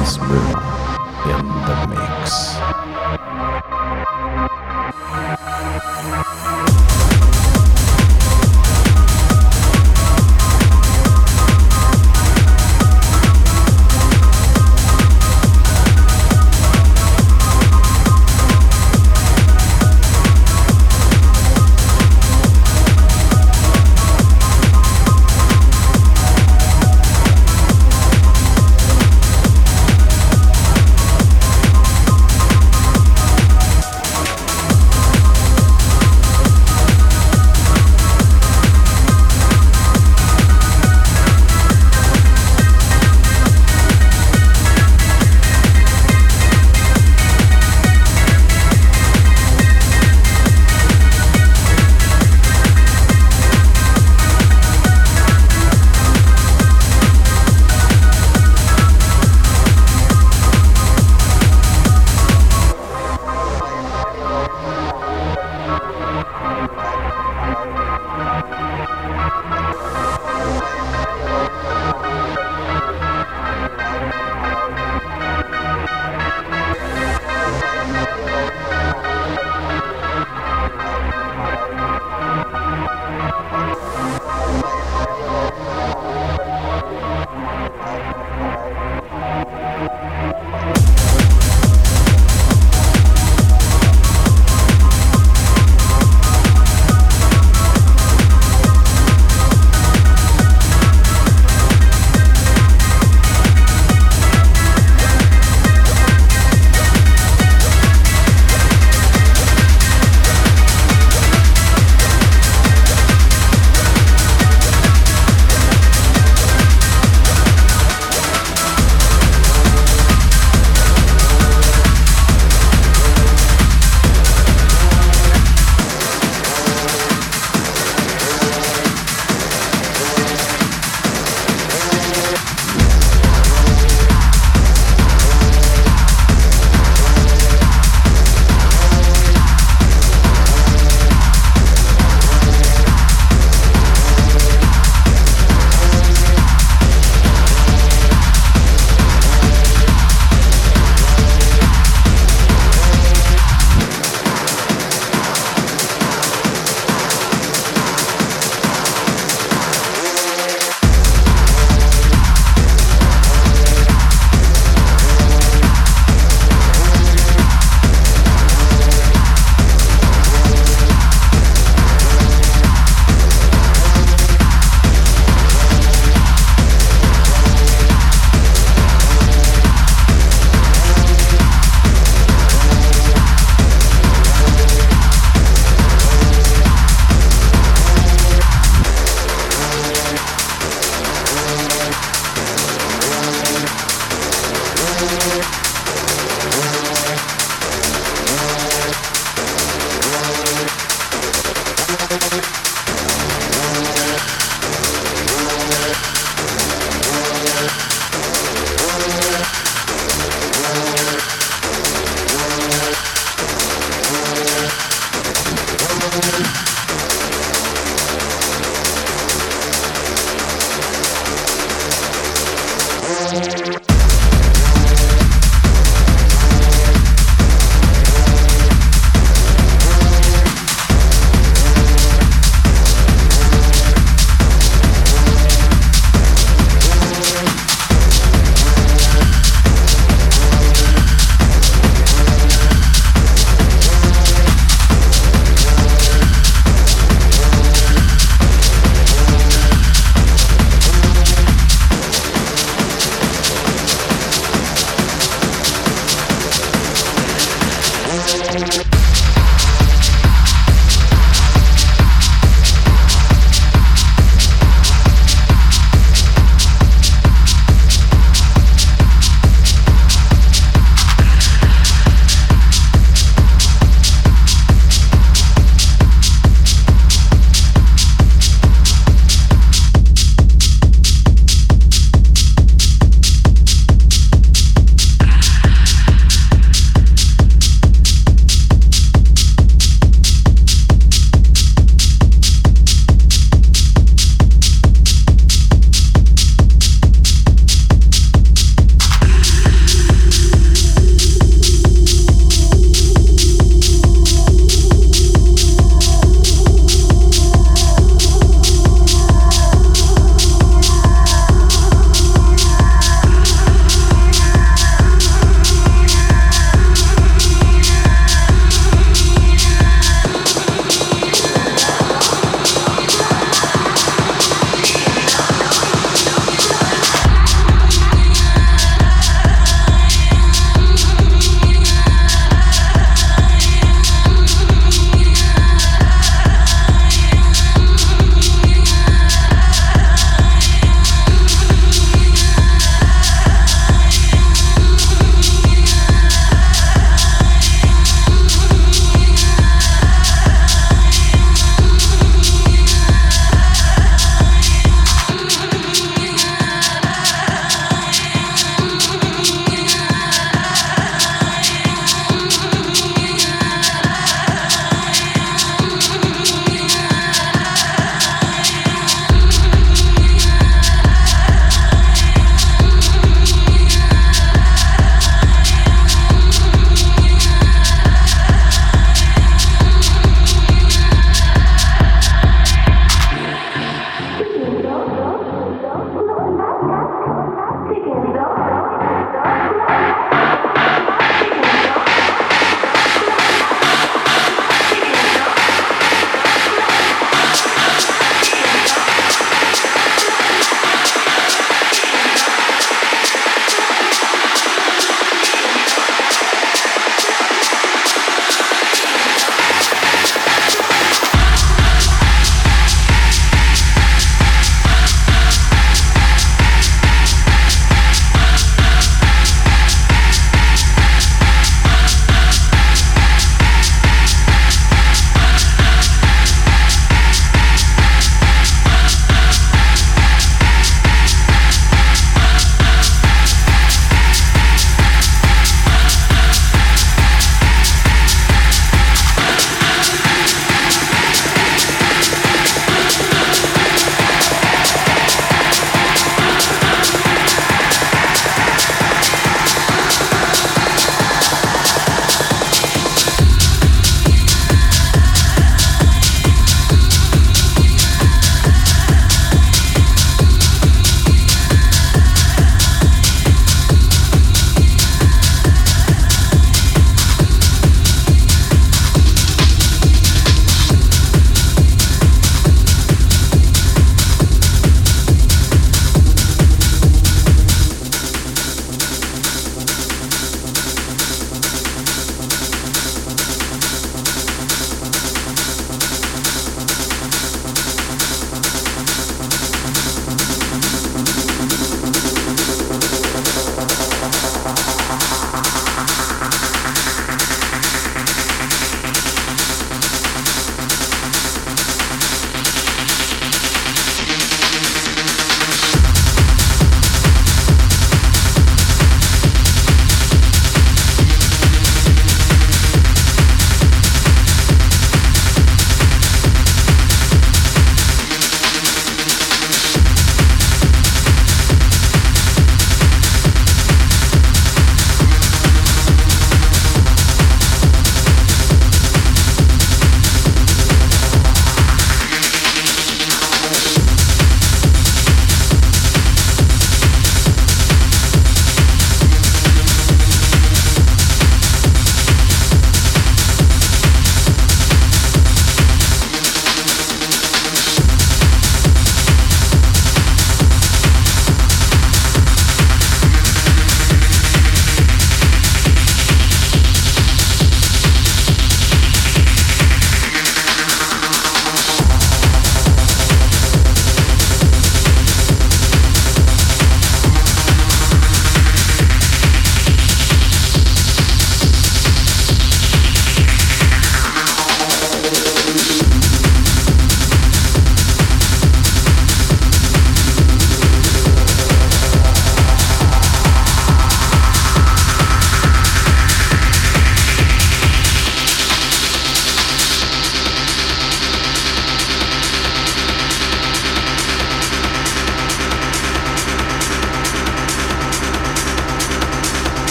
Soundkleckse.com Jens Müller in the